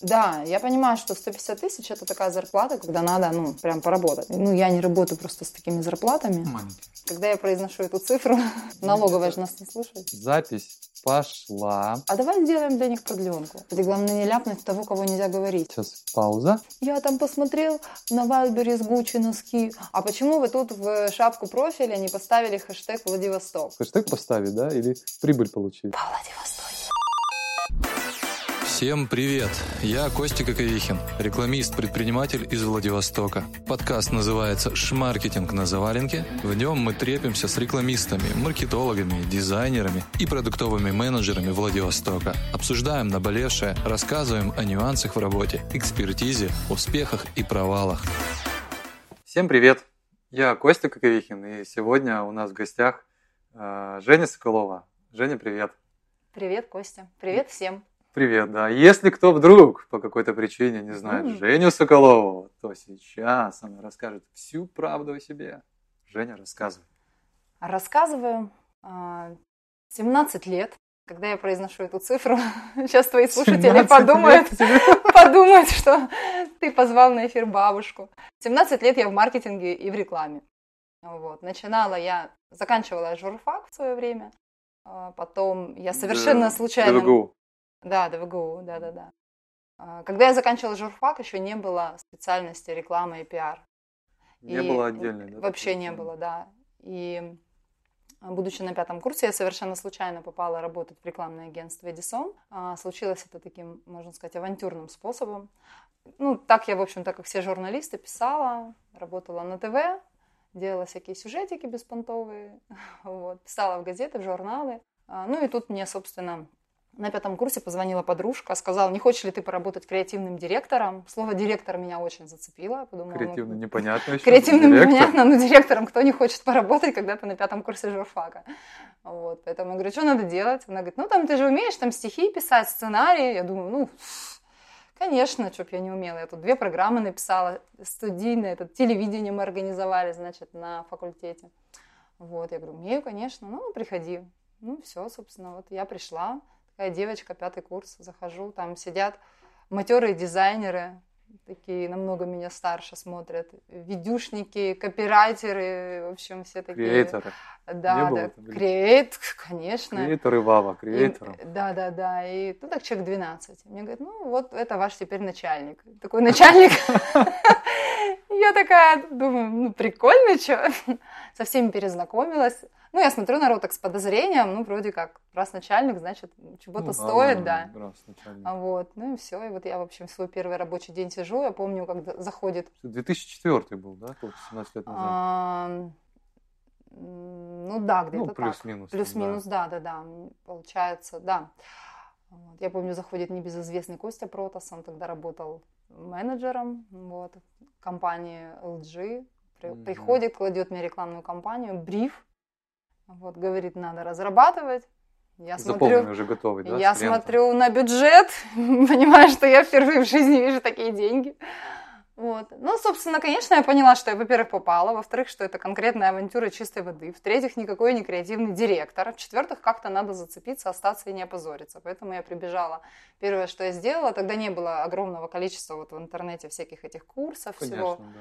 Да, я понимаю, что 150 тысяч это такая зарплата, когда надо, ну, прям поработать. Ну, я не работаю просто с такими зарплатами. Маленький. Когда я произношу эту цифру, налоговая же нас не слушает. Запись пошла. А давай сделаем для них продленку. Ты, главное, не ляпнуть того, кого нельзя говорить. Сейчас пауза. Я там посмотрел на Вайлбере с Гуччи носки. А почему вы тут в шапку профиля не поставили хэштег Владивосток? Хэштег поставить, да? Или прибыль получить? По Владивостоке. Всем привет! Я Костя Коковихин, рекламист-предприниматель из Владивостока. Подкаст называется «Шмаркетинг на заваленке». В нем мы трепимся с рекламистами, маркетологами, дизайнерами и продуктовыми менеджерами Владивостока. Обсуждаем наболевшее, рассказываем о нюансах в работе, экспертизе, успехах и провалах. Всем привет! Я Костя Коковихин, и сегодня у нас в гостях э, Женя Соколова. Женя, привет! Привет, Костя. Привет всем. Привет, да. Если кто вдруг по какой-то причине не знает. Женю Соколову, то сейчас она расскажет всю правду о себе. Женя, рассказывай. Рассказываю. а, 17 лет. Когда я произношу эту цифру, сейчас твои слушатели 17 подумают, подумают, что ты позвал на эфир бабушку. 17 лет я в маркетинге и в рекламе. Вот. Начинала я, заканчивала журфак в свое время. а, Потом я совершенно Да, случайно... Да, ДВГУ, да-да-да. А, Когда я заканчивала журфак, еще не было специальности реклама и пиар. Не И было отдельной, да? Вообще не было, да. И а, будучи на пятом курсе, я совершенно случайно попала работать в рекламное агентство Эдисон. А, Случилось это таким, можно сказать, авантюрным способом. Ну, так я, в общем-то, как все журналисты, писала, работала на ТВ, делала всякие сюжетики беспонтовые, вот, писала в газеты, в журналы. Ну и тут мне, собственно, на пятом курсе позвонила подружка, сказала, не хочешь ли ты поработать креативным директором? Слово директор меня очень зацепило. Подумала, ну, Креативно непонятно еще. Креативным Директор. непонятно, но директором кто не хочет поработать, когда ты на пятом курсе журфака. Вот, поэтому я говорю, что надо делать? Она говорит, ну там ты же умеешь там стихи писать, сценарии. Я думаю, ну, конечно, что б я не умела. Я тут две программы написала студийные, это телевидение мы организовали, значит, на факультете. Вот, я говорю, умею, конечно, ну, приходи. Ну, все, собственно, вот я пришла, девочка, пятый курс, захожу, там сидят матерые дизайнеры, такие намного меня старше смотрят, видюшники, копирайтеры, в общем, все такие. Креаторы. Да, Не было да, креат, конечно. Креаторы Вава, И- креаторы. Да, да, да. И ну так человек 12. Мне говорят, ну вот это ваш теперь начальник. Такой начальник. Я такая думаю, ну прикольно, что. Со всеми перезнакомилась. Ну, я смотрю народ так с подозрением, ну, вроде как, раз начальник, значит, чего-то Ну, стоит, да. раз начальник. Вот, ну и все. И вот я, в общем, свой первый рабочий день сижу, я помню, когда заходит 2004 был, да? Сколько, 17 лет назад. а, ну да, где-то Ну, плюс-минус. Плюс-минус, да, да, да. Получается, да. Вот. Я помню, заходит небезызвестный Костя Протас, он тогда работал менеджером вот, компании LG. При- Мгм. Приходит, кладет мне рекламную кампанию, бриф, вот, говорит, надо разрабатывать. Я Заполненный смотрю, уже готовый, да? я смотрю на бюджет, понимаю, что я впервые в жизни вижу такие деньги. Вот. Ну, собственно, конечно, я поняла, что я, во-первых, попала, во-вторых, что это конкретная авантюра чистой воды, в-третьих, никакой не креативный директор, в-четвертых, как-то надо зацепиться, остаться и не опозориться. Поэтому я прибежала. Первое, что я сделала, тогда не было огромного количества вот в интернете всяких этих курсов, всего. Конечно,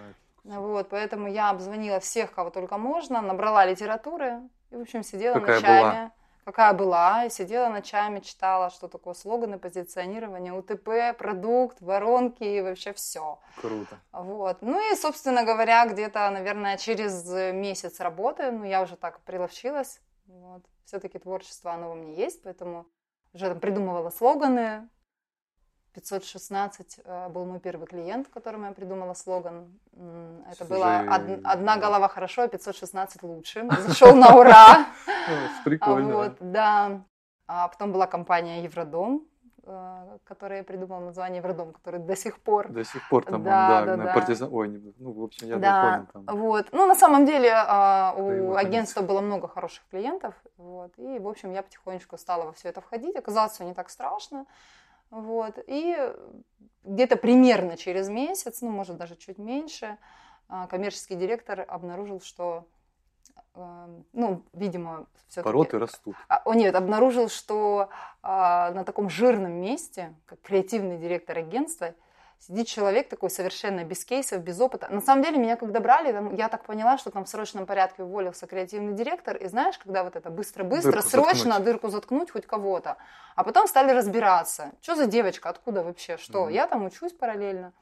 да. Вот, поэтому я обзвонила всех, кого только можно, набрала литературы и, в общем, сидела Какая ночами. Какая была, и сидела ночами, читала, что такое слоганы, позиционирование, УТП, продукт, воронки и вообще все. Круто. Вот. Ну и, собственно говоря, где-то, наверное, через месяц работы, ну, я уже так приловчилась. Вот. Все-таки творчество, оно во мне есть, поэтому уже там придумывала слоганы. 516 э, был мой первый клиент, которому я придумала слоган. Это Слушай, была од- одна да. голова хорошо, а 516 лучше. Зашел на ура. Прикольно. Вот, да. А потом была компания Евродом, э, которая придумала название Евродом, который до сих пор До сих пор там, он, Да, да, да, да. партизан... Ой, не... ну, в общем, я да, помню там. вот. Ну, на самом деле, Да, его у конец. агентства было много хороших клиентов, вот, и, в общем, я потихонечку стала во все это входить. Оказалось, все не так страшно, вот, и где-то примерно через месяц, ну, может, даже чуть меньше, а, коммерческий директор обнаружил, что э, ну, видимо, все-таки... Обороты растут. А, О, нет, обнаружил, что а, на таком жирном месте, как креативный директор агентства, сидит человек такой совершенно без кейсов, без опыта. На самом деле, меня когда брали, там, я так поняла, что там в срочном порядке уволился креативный директор, и знаешь, когда вот это быстро-быстро, Дырку срочно заткнуть. дырку заткнуть хоть кого-то. А потом стали разбираться, что за девочка, откуда вообще, что. Мгм. Я там учусь параллельно,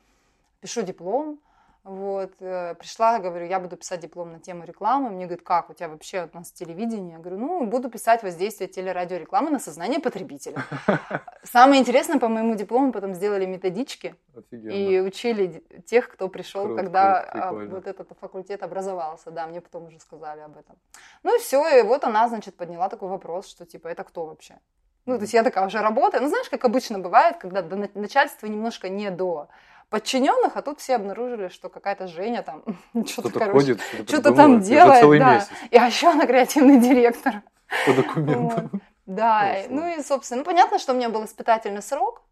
пишу диплом, вот, э, пришла, говорю, я буду писать диплом на тему рекламы. Мне говорит, как, у тебя вообще у нас телевидение? Я говорю, ну, буду писать воздействие телерадиорекламы на сознание потребителя. Самое интересное, по моему диплому потом сделали методички Офигенно. и учили тех, кто пришел, Круто, когда круто, а, вот этот факультет образовался. Да, мне потом уже сказали об этом. Ну и все, и вот она, значит, подняла такой вопрос, что типа, это кто вообще? Ну, то есть я такая уже работаю. Ну, знаешь, как обычно бывает, когда до на- начальства немножко не до подчиненных, а тут все обнаружили, что какая-то Женя там что-то, Кто-то короче, ходит, что-то, что-то там делает, да. месяц И а еще она креативный директор. по документам. Да, Классно. ну и, собственно, ну, понятно, что у меня был испытательный срок.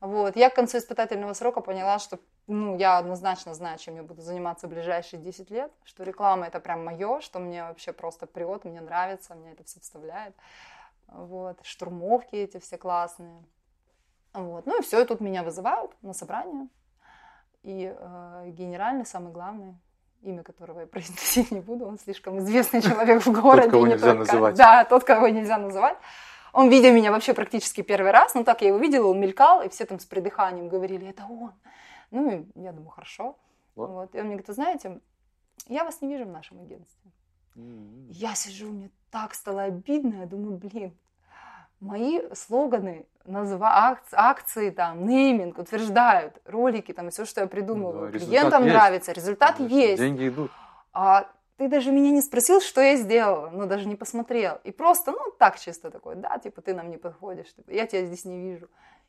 Вот, я к концу испытательного срока поняла, что ну, я однозначно знаю, чем я буду заниматься в ближайшие 10 лет, что реклама это прям мое, что мне вообще просто прет, мне нравится, мне это все вставляет. Вот, штурмовки эти все классные. Вот. Ну и все, и тут меня вызывают на собрание. И э, генеральный, самый главный, имя которого я произносить не буду, он слишком известный человек в городе. кого не нельзя только- называть. Да, тот, кого нельзя называть. Он видел меня вообще практически первый раз, но так я его видела, он мелькал, и все там с придыханием говорили, это он. Ну, и я думаю, хорошо. Вот. Вот. И он мне говорит, вы знаете, я вас не вижу в нашем агентстве. М. Я сижу, мне так стало обидно, я думаю, блин, мои слоганы, назва, акции, там, нейминг утверждают, ролики там, все, что я придумываю, да, клиентам есть. нравится, результат Конечно, есть. Деньги идут. А ты даже меня не спросил, что я сделала, ну, даже не посмотрел. И просто, ну, так чисто такой, да, типа, ты нам не подходишь, типа, я тебя здесь не вижу.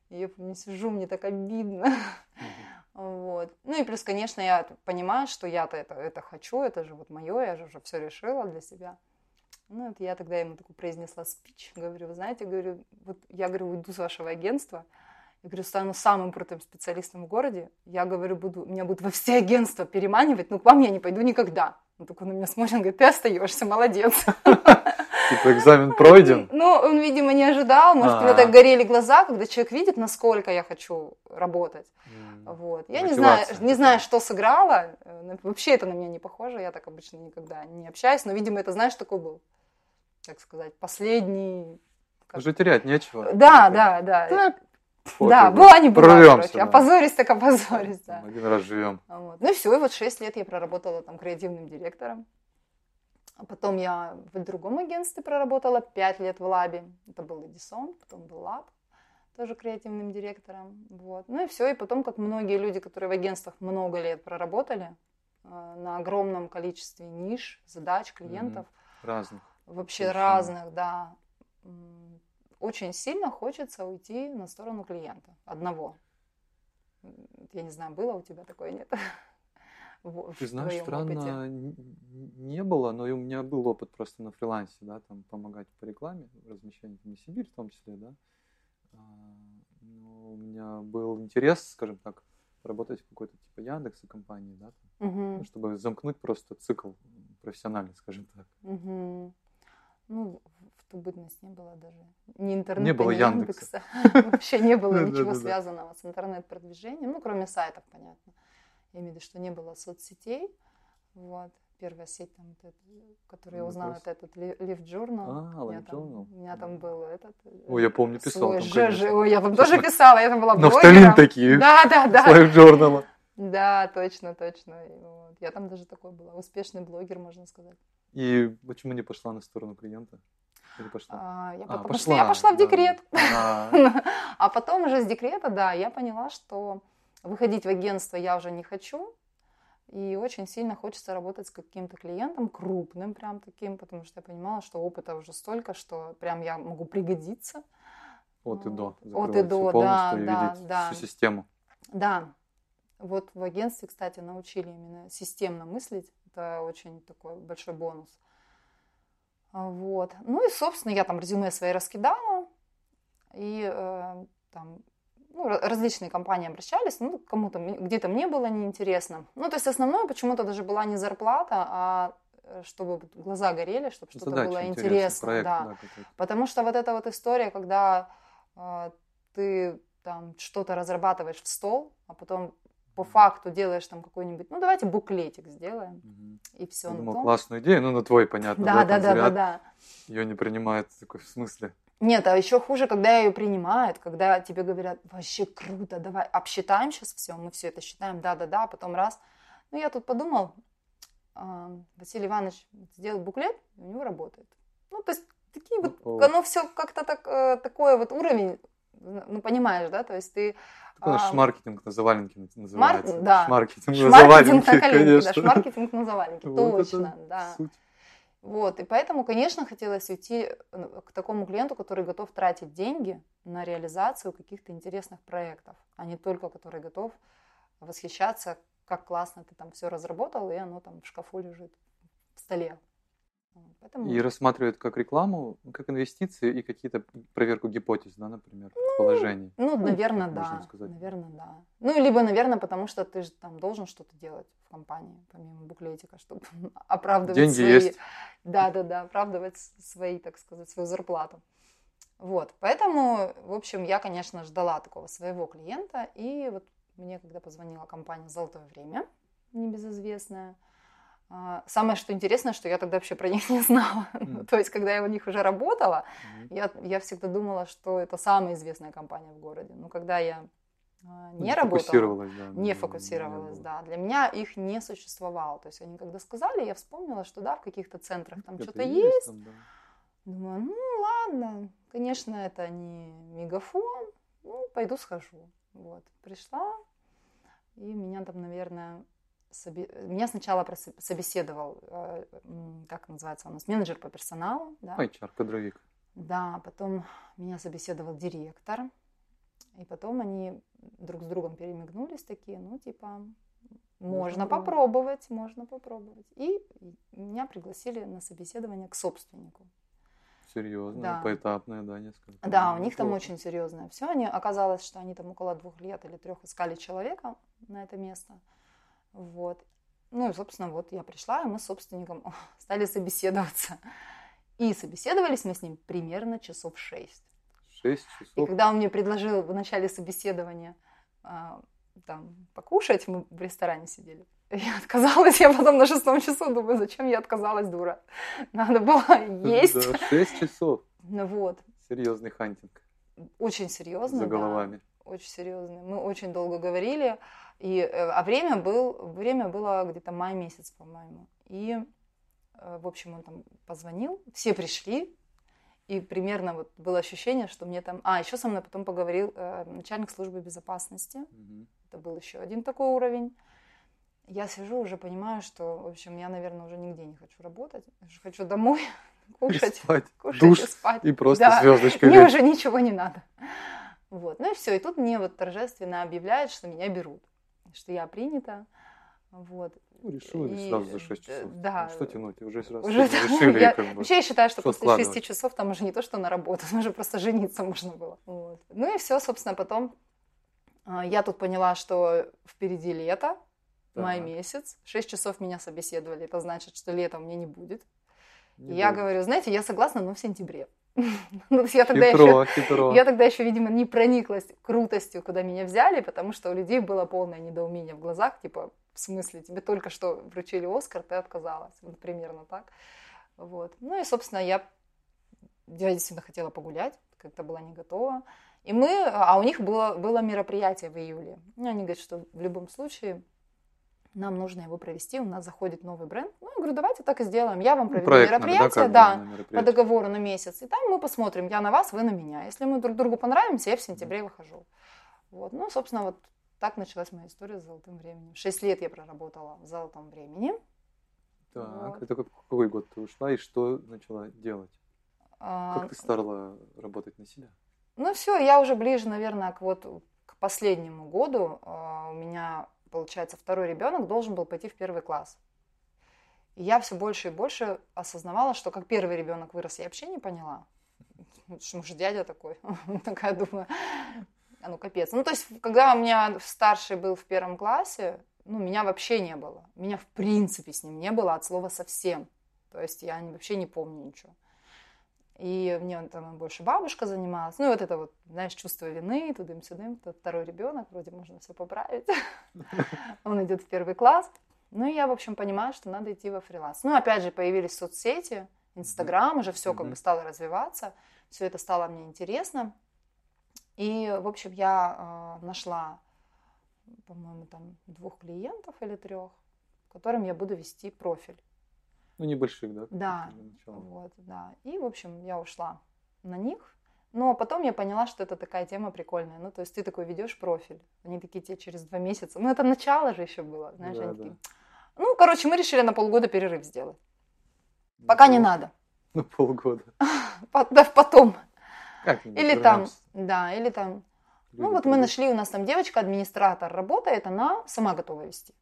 И я помню, сижу, мне так обидно. Вот. Ну и плюс, конечно, я понимаю, что я-то это, это хочу, это же вот мое, я же уже все решила для себя. Ну, вот я тогда ему такую произнесла спич, говорю, вы знаете, говорю, вот я говорю, уйду с вашего агентства, я говорю, стану самым крутым специалистом в городе, я говорю, буду, меня будут во все агентства переманивать, но к вам я не пойду никогда. Он такой на меня смотрит, говорит, ты остаешься, молодец. Типа экзамен пройден. Ну, он, видимо, не ожидал, может, у него А. так горели глаза, когда человек видит, насколько я хочу работать. Вот. Я не знаю, не знаю, что сыграло. Э, Вообще это на меня не похоже. Я так обычно никогда не общаюсь. Но, видимо, это, знаешь, такой был, так сказать, последний... как- Уже терять нечего. Да, да, да. Да, пофиг, Да, была не была, короче. да. Опозорись так опозорись, да. Один раз живем. Вот. Ну и все, и вот 6 лет я проработала там креативным директором. А потом я в другом агентстве проработала 5 лет в лабе. Это был Эдисон, потом был лаб, тоже креативным директором. Вот. Ну и все, и потом, как многие люди, которые в агентствах много лет проработали, э, на огромном количестве ниш, задач, клиентов, Разных. вообще Совершенно. разных, да, очень сильно хочется уйти на сторону клиента одного. Я не знаю, было у тебя такое, нет? В- Ты в знаешь, странно опыте? не было, но и у меня был опыт просто на фрилансе, да, там помогать по рекламе, размещению там, и Сибирь в том числе, да. А, Но у меня был интерес, скажем так, работать в какой-то типа Яндекса компании, да, там, ну, чтобы замкнуть просто цикл профессиональный, скажем так. мгм. Ну, в ту бытность не было даже ни интернета, Не было ни Яндекса. Яндекса. Вообще не было ничего связанного с интернет-продвижением, ну, кроме сайтов, понятно. Я имею в виду, что не было соцсетей. Вот. Первая сеть, там, вот которую я Ну, узнала, это этот Live Journal. А, У меня Live там- Journal. У меня там был этот... э, Ой, я помню, писал свой там, конечно. Ой, я там тоже писала, я там была Нафталин блогером. такие, Да, да, да. Live Journal. Да, точно, точно. Вот Я там даже такой была, успешный блогер, можно сказать. И почему не пошла на сторону клиента? Или пошла? А, я, А, потому что я пошла в да. декрет. А, А потом уже с декрета, да, я поняла, что выходить в агентство я уже не хочу. И очень сильно хочется работать с каким-то клиентом, крупным прям таким, потому что я понимала, что опыта уже столько, что прям я могу пригодиться. От и до. От и до, да, и да, да. всю систему. Да, вот в агентстве, кстати, научили именно системно мыслить. Это очень такой большой бонус. А, Вот. Ну и, собственно, я там резюме свои раскидала. И э, там ну, ра- различные компании обращались, ну, кому-то где-то мне было неинтересно. Ну, то есть основное почему-то даже была не зарплата, а э, чтобы глаза горели, чтобы что-то было интересно. проект, да. да. Потому что вот эта вот история, когда э, ты там что-то разрабатываешь в стол, а потом по факту делаешь там какой-нибудь, ну давайте буклетик сделаем, Мгм. и все. Я думал, классную идею, ну, на твой, понятно, Да, да, да, да, да. Ее не принимают, такой, в смысле? Нет, а еще хуже, когда ее принимают, когда тебе говорят, вообще круто, давай обсчитаем сейчас все, мы все это считаем, да-да-да, а потом раз. Ну, я тут подумал, а, Василий Иванович сделал буклет, у него работает. Ну, то есть такие вот, О. оно все как-то так, э, такой вот уровень, ну, понимаешь, да, то есть ты... Наш а, шмаркетинг на заваленке называется. да. Шмаркетинг на Шмаркетинг заваленке, на да, конечно. шмаркетинг на заваленке, Вот это точно, да. суть. Вот, и поэтому, конечно, хотелось уйти э, к такому клиенту, который готов тратить деньги на реализацию каких-то интересных проектов, а не только который готов восхищаться, как классно ты там все разработал, и оно там в шкафу лежит, в столе. Поэтому... И рассматривают как рекламу, ну, как инвестиции и какие-то проверку гипотез, да, например, предположений. Ну, Ну, наверное, можно да. сказать. Наверное, да. Ну, либо, наверное, потому что ты же там должен что-то делать в компании, помимо буклетика, чтобы оправдывать Деньги свои... есть. Да, да, да, оправдывать свои, так сказать, свою зарплату. Вот, поэтому, в общем, я, конечно, ждала такого своего клиента, и вот мне, когда позвонила компания «Золотое время», небезызвестная, самое, что интересное, что я тогда вообще про них не знала. Мгм. То есть, когда я у них уже работала, Мгм. я, я всегда думала, что это самая известная компания в городе. Но когда я а, Ну, не работала, фокусировалась, да, не фокусировалась, было. да, для меня их не существовало. То есть они когда сказали, я вспомнила, что да, в каких-то центрах там что-то есть. там, да. Думаю, ну ладно, конечно, это не мегафон, ну пойду схожу. Вот, пришла, и меня там, наверное, собе- меня сначала собеседовал, э, как называется у нас, менеджер по персоналу, да, HR, кадровик. да, потом меня собеседовал директор, и потом они друг с другом перемигнулись такие, ну, типа, можно попробовать. попробовать, можно попробовать. И меня пригласили на собеседование к собственнику. Серьезно, Да. поэтапное, да, несколько. Да, Ну, у них там очень серьезное все. Они, оказалось, что они там около двух лет или трех искали человека на это место. Вот. Ну и, собственно, вот я пришла, и мы с собственником стали собеседоваться. И собеседовались мы с ним примерно часов шесть. Шесть И часов. когда он мне предложил в начале собеседования а, там покушать, мы в ресторане сидели. Я отказалась, я потом на шестом часу думаю, зачем я отказалась, дура. Надо было есть. Да, шесть часов. Ну вот, Серьезный хантинг очень серьезно. за да. головами. очень серьезный. Мы очень долго говорили, и, э, а время, был, время было где-то май месяц, по-моему. И, э, в общем, он там позвонил, все пришли, и примерно вот было ощущение, что мне там... А, еще со мной потом поговорил э, начальник службы безопасности. Мгм. Это был еще один такой уровень. Я сижу, уже понимаю, что, в общем, я, наверное, уже нигде не хочу работать. Хочу домой И кушать, спать, кушать душ и спать. и просто Да. звездочкой Мне уже ничего не надо. Вот. Ну и все. И тут мне вот торжественно объявляют, что меня берут, что я принята. Вот. Ну, решила И, сразу за 6 э, часов. да. Ну, Что тянуть? Уже сразу Уже там решили, я- как бы. Вообще я считаю, что Что после шести складывать? часов там уже не то, что на работу, там уже просто жениться можно было. Вот. Ну и все, собственно, потом а, я тут поняла, что впереди лето, май Так. месяц. Шесть часов меня собеседовали, это значит, что лета у меня не будет. Не И я будет. говорю, знаете, я согласна, но в сентябре. Ну, я тогда еще Хитро. Я тогда еще, видимо, не прониклась крутостью, куда меня взяли, потому что у людей было полное недоумение в глазах, типа, в смысле, тебе только что вручили Оскар, ты отказалась. Вот примерно так. Вот. Ну и, собственно, я, я действительно хотела погулять, как-то была не готова. И мы, а у них было, было мероприятие в июле. Ну, они говорят, что в любом случае нам нужно его провести, у нас заходит новый бренд. Ну, я говорю, давайте так и сделаем. Я вам Ну, проведу да, мероприятие, бы, да, на по мероприятие. договору на месяц. И там мы посмотрим, я на вас, вы на меня. Если мы друг другу понравимся, я в сентябре выхожу. Вот. Ну, собственно, вот так началась моя история с золотым временем. Шесть лет я проработала в золотом времени. Так, Вот. это как- какой год ты ушла и что начала делать? А, Как ты стала работать на себя? Ну все, я уже ближе, наверное, к вот к последнему году. А, У меня, получается, второй ребенок должен был пойти в первый класс. И я все больше и больше осознавала, что как первый ребенок вырос, я вообще не поняла. Что же дядя такой? Такая думаю, а ну капец. Ну то есть, когда у меня старший был в первом классе, ну меня вообще не было. Меня в принципе с ним не было от слова совсем. То есть я вообще не помню ничего. И мне там больше бабушка занималась. Ну, и вот это вот, знаешь, чувство вины, тудым-сюдым. Тут второй ребенок, вроде можно все поправить. Он идет в первый класс. Ну, и я, в общем, понимаю, что надо идти во фриланс. Ну, опять же, появились соцсети, Инстаграм, уже все как бы стало развиваться. Все это стало мне интересно. И, в общем, я э, нашла, по-моему, там двух клиентов или трех, которым я буду вести профиль. Ну, небольших, да? Да. Вот, да. И, в общем, я ушла на них. Но потом я поняла, что это такая тема прикольная. Ну, то есть ты такой ведешь профиль. Они такие тебе через два месяца. Ну, это начало же еще было. Знаешь, Да, они да. такие. Ну, короче, мы решили на полгода перерыв сделать. Пока не Неплохо. надо. На полгода. По- да, потом. Как Или там, да, или там. Ну, вот мы нашли, у нас там девочка-администратор работает, она сама готова вести.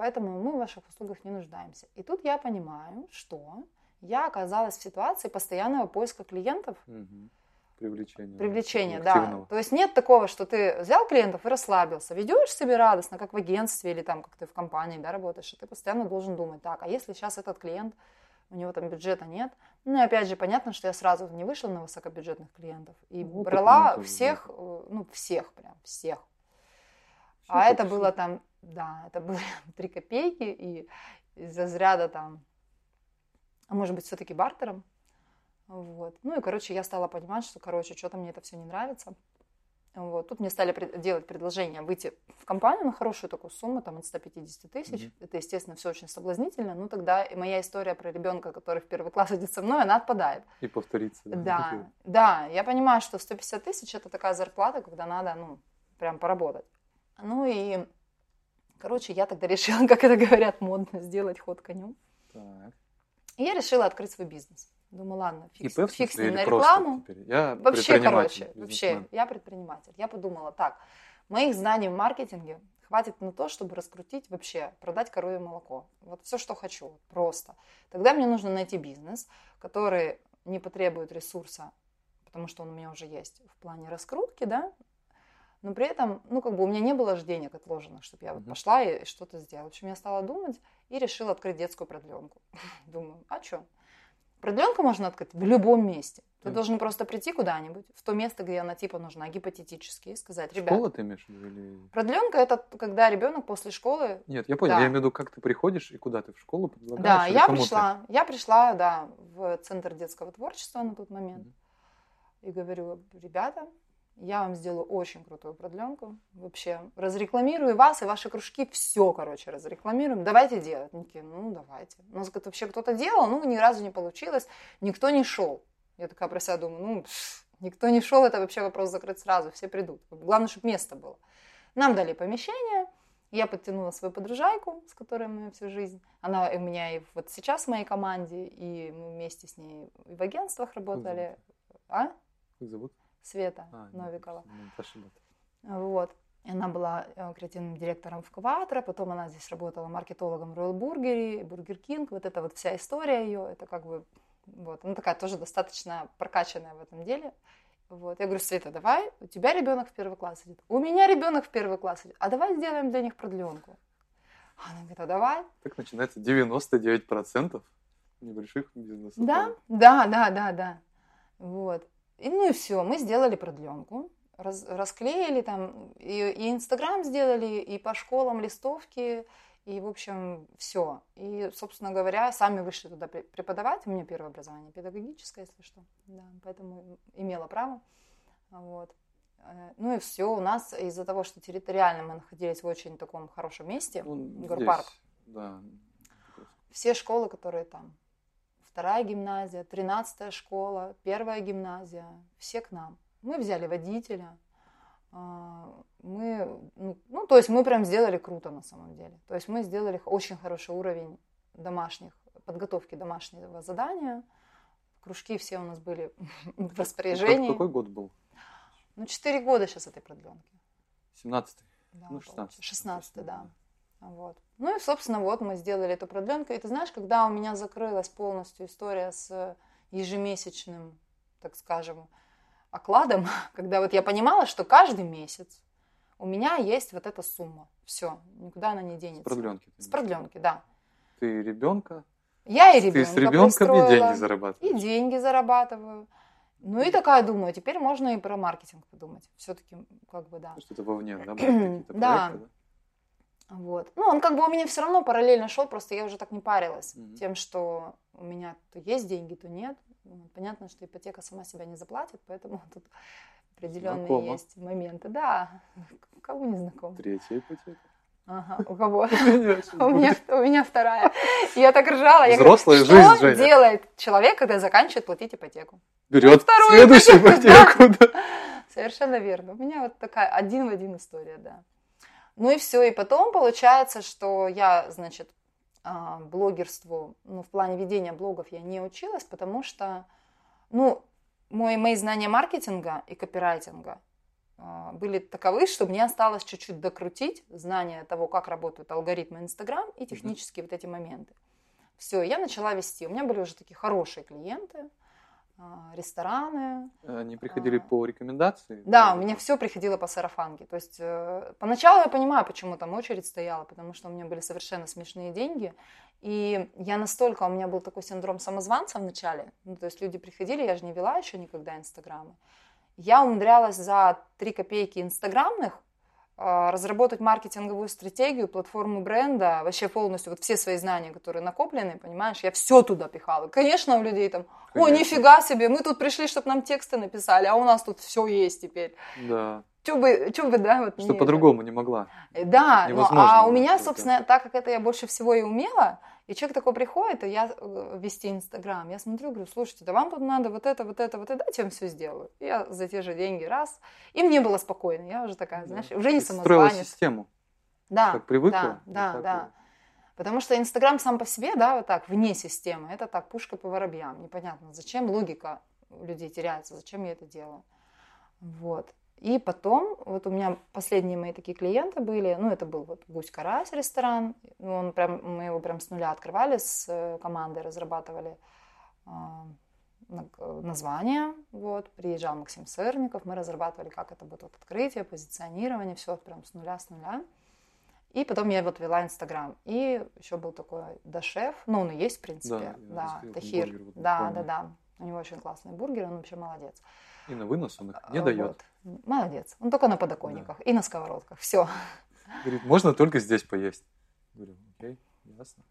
Поэтому мы в ваших услугах не нуждаемся. И тут я понимаю, что я оказалась в ситуации постоянного поиска клиентов, Привлечение. привлечения, да. активного. То есть нет такого, что ты взял клиентов и расслабился, ведешь себя радостно, как в агентстве или там, как ты в компании, да, работаешь, и ты постоянно должен думать, так, а если сейчас этот клиент, у него там бюджета нет, ну и опять же, понятно, что я сразу не вышла на высокобюджетных клиентов и Ну, брала тоже, всех, да. э, ну, всех прям, всех. А это было там, да, это были три копейки и из разряда там, а может быть, все-таки бартером. Вот. Ну и, короче, я стала понимать, что, короче, что-то мне это все не нравится. Вот. Тут мне стали делать предложение выйти в компанию на хорошую такую сумму, там от 150 тысяч. Мгм. Это, естественно, все очень соблазнительно. Ну тогда и моя история про ребенка, который в первый класс идет со мной, она отпадает. И повториться. Да, да, я понимаю, что 150 тысяч это такая зарплата, когда надо, ну, прям поработать. Ну и, короче, я тогда решила, как это говорят, модно, сделать ход коню. Так. И я решила открыть свой бизнес. Думаю, ладно, фиг, ИП фиг с ним на рекламу. Я Вообще, короче, вообще, я предприниматель. Я подумала, так, моих знаний в маркетинге хватит на то, чтобы раскрутить вообще, продать коровье молоко. Вот все, что хочу, просто. Тогда мне нужно найти бизнес, который не потребует ресурса, потому что он у меня уже есть в плане раскрутки, да, но при этом, ну, как бы у меня не было же денег отложенных, чтобы я вот пошла и что-то сделала. В общем, я стала думать и решила открыть детскую продленку. Думаю, а что? Продленку можно открыть в любом месте. Ты Мгм. должен просто прийти куда-нибудь, в то место, где она типа нужна, гипотетически, и сказать, ребят, Школа ты имеешь в виду? Или... продленка это когда ребенок после школы Нет, я понял. Да. Я имею в виду, как ты приходишь и куда ты в школу предлагаешь? Да, я пришла, я пришла, да, в центр детского творчества на тот момент Мгм. и говорю, ребята, я вам сделаю очень крутую продленку, вообще разрекламирую вас и ваши кружки, все, короче, разрекламируем, давайте делать. Они такие, ну, давайте. У нас говорит, вообще кто-то делал, ну, ни разу не получилось, никто не шел. Я такая про себя думаю, ну, пф, никто не шел, это вообще вопрос закрыт сразу, все придут. Главное, чтобы место было. Нам дали помещение, я подтянула свою подружайку, с которой мы всю жизнь. Она у меня и вот сейчас в моей команде, и мы вместе с ней и в агентствах работали. А? Как зовут? Света А, нет, Новикова. ну, Бат. Вот. Она была э, креативным директором в Кватро, потом она здесь работала маркетологом в Royal Burger, Burger King. Вот эта вот вся история ее, это как бы, вот, она такая тоже достаточно прокачанная в этом деле. Вот. Я говорю, Света, давай, у тебя ребенок в первый класс идет, у меня ребенок в первый класс идет, а давай сделаем для них продленку. Она говорит, а давай. Так начинается 99% небольших бизнесов. Да, да, да, да, да. Вот. И, ну и все, мы сделали продленку, раз- расклеили там, и, Инстаграм сделали, и по школам листовки, и, в общем, все. И, собственно говоря, сами вышли туда пре- преподавать. У меня первое образование педагогическое, если что. Да, поэтому имела право. Вот. Э, Ну и все, у нас из-за того, что территориально мы находились в очень таком хорошем месте, Ну, Горпарк, Да. все школы, которые там, вторая гимназия, тринадцатая школа, первая гимназия, все к нам. Мы взяли водителя, а, мы, ну, ну, то есть мы прям сделали круто на самом деле. То есть мы сделали очень хороший уровень домашних, подготовки домашнего задания. Кружки все у нас были в распоряжении. Какой год был? Ну, четыре года сейчас этой продленки. 17 Да, Ну, получается. 16. 16 да. Вот. Ну и, собственно, вот мы сделали эту продленку. И ты знаешь, когда у меня закрылась полностью история с ежемесячным, так скажем, окладом, когда вот я понимала, что каждый месяц у меня есть вот эта сумма. Все, никуда она не С денется. продленки. ты С в виду? продленки, да. Ты ребенка Я и Ты ребенка с ребенком и пристроила, деньги И зарабатываешь. деньги зарабатываю. Ну и такая думаю, теперь можно и про маркетинг подумать. Все-таки, как бы, да. Что-то вовне, да? будут какие-то Да. Вот. Ну, он как бы у меня все равно параллельно шел, просто я уже так не парилась Мгм. тем, что у меня то есть деньги, то нет. Понятно, что ипотека сама себя не заплатит, поэтому тут определенные Знакомо. есть моменты. Да, кому не знаком. Третья ипотека. Ага, у кого? У меня, у меня вторая. Я так ржала. Я говорю, Взрослая что жизнь, Женя. делает человек, когда заканчивает платить ипотеку? Берет следующую ипотеку, ипотеку. да. Совершенно верно. У меня вот такая один в один история, да. Ну и все. И потом получается, что я, значит, а, блогерству, ну, в плане ведения блогов я не училась, потому что, ну, мой, мои знания маркетинга и копирайтинга а, были таковы, что мне осталось чуть-чуть докрутить знание того, как работают алгоритмы Инстаграм и технические вот эти моменты. Все, я начала вести. У меня были уже такие хорошие клиенты, рестораны, Они приходили А. по рекомендации? да, у меня все приходило по сарафанке. То есть э, поначалу я понимаю, почему там очередь стояла, потому что у меня были совершенно смешные деньги. И я настолько, у меня был такой синдром самозванца в начале. Ну, то есть люди приходили, я же не вела еще никогда инстаграмы. Я умудрялась за 3 копейки инстаграмных разработать маркетинговую стратегию, платформу бренда, вообще полностью вот все свои знания, которые накоплены, понимаешь, я все туда пихала. Конечно, у людей там, о, Конечно. нифига себе, мы тут пришли, чтобы нам тексты написали, а у нас тут все есть теперь. Да. Чё бы, чё бы, да, вот Что по-другому не могла. Да, Невозможно а у меня, собственно, так как это я больше всего и умела, и человек такой приходит, и я э, вести Инстаграм, я смотрю, говорю, слушайте, да вам тут надо вот это, вот это, вот это, дайте я вам все сделаю. Я за те же деньги раз. И мне было спокойно, я уже такая, знаешь, уже не Ты строила самозванец. систему. Да, как привыкла, Да, вот да, так да. вот. Потому что Инстаграм сам по себе, да, вот так, вне системы, это так, пушка по воробьям. Непонятно, зачем логика людей теряется, зачем я это делаю. Вот. И потом, вот у меня последние мои такие клиенты были, ну, это был вот Гусь-Карась ресторан, он прям, мы его прям с нуля открывали, с э, командой разрабатывали а, на- название, вот, приезжал Максим Сырников, мы разрабатывали, как это будет вот открытие, позиционирование, все прям с нуля, с нуля. И потом я вот вела Инстаграм. И еще был такой Дашеф, ну, он и есть, в принципе, Да, да, Тахир. бургер вот да, помню. да, да. У него очень классный бургер, он вообще молодец. И на вынос он их не А, дает. Вот. Молодец. Он только на подоконниках и на сковородках. Все. Говорит, можно только здесь поесть. Говорю, окей, ясно.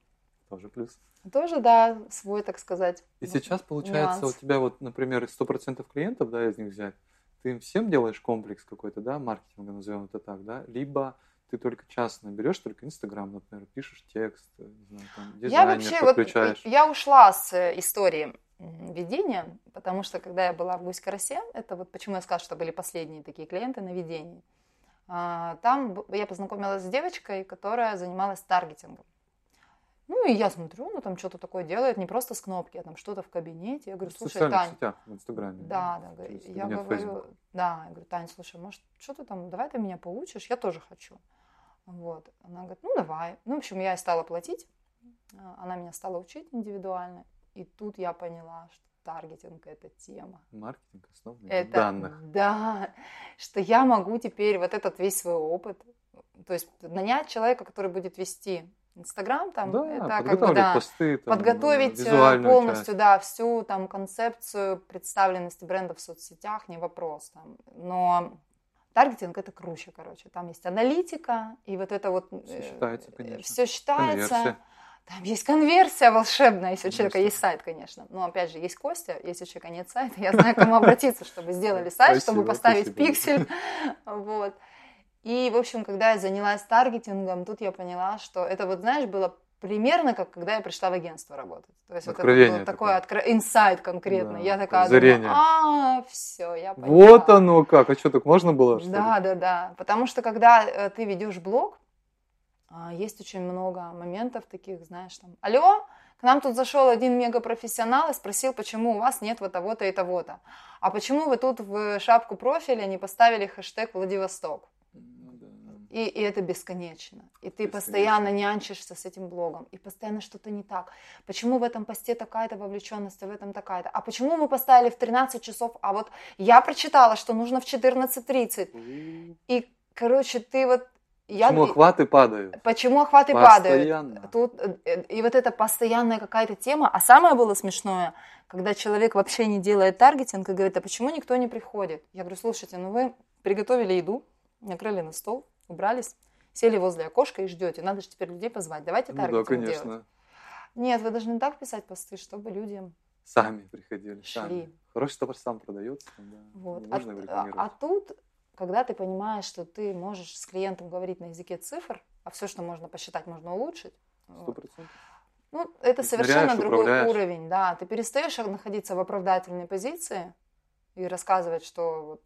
Тоже плюс. Тоже, да, свой, так сказать. И ну, сейчас, получается, нюанс. у тебя вот, например, 100% клиентов, да, из них взять, ты им всем делаешь комплекс какой-то, да, маркетинга, назовем это так, да, либо ты только частно берешь, только Инстаграм, например, пишешь текст, не знаю, там, Я дизайнер вообще вот, подключаешь. я ушла с э, истории м, ведения, потому что когда я была в Гусь-Карасе, это вот почему я сказала, что были последние такие клиенты на ведении, а, там я познакомилась с девочкой, которая занималась таргетингом. Ну и я смотрю, ну там что-то такое делает, не просто с кнопки, а там что-то в кабинете. Я говорю, в слушай, социальных Тань, сетях, в Инстаграме. да, да, через я говорю, Facebook. да, я говорю, Тань, слушай, может, что ты там, давай ты меня поучишь, я тоже хочу. Вот. Она говорит, ну давай. Ну, в общем, я и стала платить, а, она меня стала учить индивидуально, и тут я поняла, что таргетинг – это тема. Маркетинг основан на Это, данных. Да, что я могу теперь вот этот весь свой опыт, то есть нанять человека, который будет вести Инстаграм, там, да, это как бы, да, посты, там, подготовить э, полностью, часть. да, всю там концепцию представленности бренда в соцсетях, не вопрос там. Но таргетинг это круче, короче. Там есть аналитика, и вот это вот... Всё считается, конечно. Все считается. Конверсия. Там есть конверсия волшебная, если у человека есть сайт, конечно. Но опять же, есть Костя, если у человека нет сайта, я знаю, к кому обратиться, чтобы сделали сайт, чтобы Спасибо, поставить спасибо. пиксель. Вот. И, в общем, когда я занялась таргетингом, тут я поняла, что это вот, знаешь, было примерно как когда я пришла в агентство работать. То есть вот это Откровение был такой откро- инсайт конкретно. Да, я такая думаю, а, все, я поняла. Вот оно как. А что, так можно было, что ли? Да, да, да. Потому что когда э, ты ведешь блог, есть очень много моментов таких, знаешь, там, алло, к нам тут зашел один мегапрофессионал и спросил, почему у вас нет вот того-то и того-то. А почему вы тут в шапку профиля не поставили хэштег Владивосток? Ну да. И, и это бесконечно. И ты Бесконечно. постоянно нянчишься с этим блогом. И постоянно что-то не так. Почему в этом посте такая-то вовлеченность, а в этом такая-то? А почему мы поставили в 13 часов, а вот я прочитала, что нужно в 14.30. И, короче, ты вот я... Почему охваты падают? Почему охваты Постоянно. падают? Тут, э, и вот это постоянная какая-то тема. А самое было смешное, когда человек вообще не делает таргетинг и говорит, а почему никто не приходит? Я говорю, слушайте, ну вы приготовили еду, накрыли на стол, убрались, сели возле окошка и ждете. Надо же теперь людей позвать. Давайте Ну да, таргетинг конечно. делать. Нет, вы должны так писать посты, чтобы люди Сами приходили, Шли. сами. Хороший товар сам продается, да. Вот. А, а тут, когда ты понимаешь, что ты можешь с клиентом говорить на языке цифр, а все, что можно посчитать, можно улучшить. Сто вот. процентов. Ну, это совершенно другой управляешь. уровень, да. Ты перестаешь находиться в оправдательной позиции и рассказывать, что вот,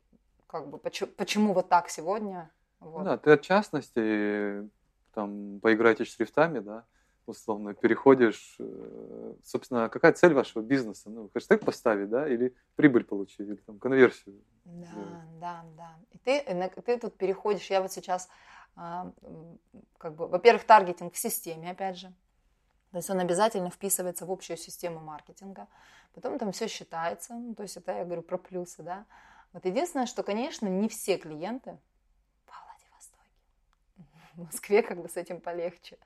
как бы почему, почему вот так сегодня. Вот. Да, ты от частности, там, поиграете шрифтами, да, условно, переходишь, э, собственно, какая цель вашего бизнеса? Ну, хэштег поставить, да, или прибыль получить, или там конверсию. Да, сделать. да, да. И ты, ты тут переходишь, я вот сейчас, а, как бы, во-первых, таргетинг в системе, опять же. То есть он обязательно вписывается в общую систему маркетинга. Потом там все считается. Ну, то есть это я говорю про плюсы, да. Вот единственное, что, конечно, не все клиенты во Владивостоке, в Москве как бы с этим полегче,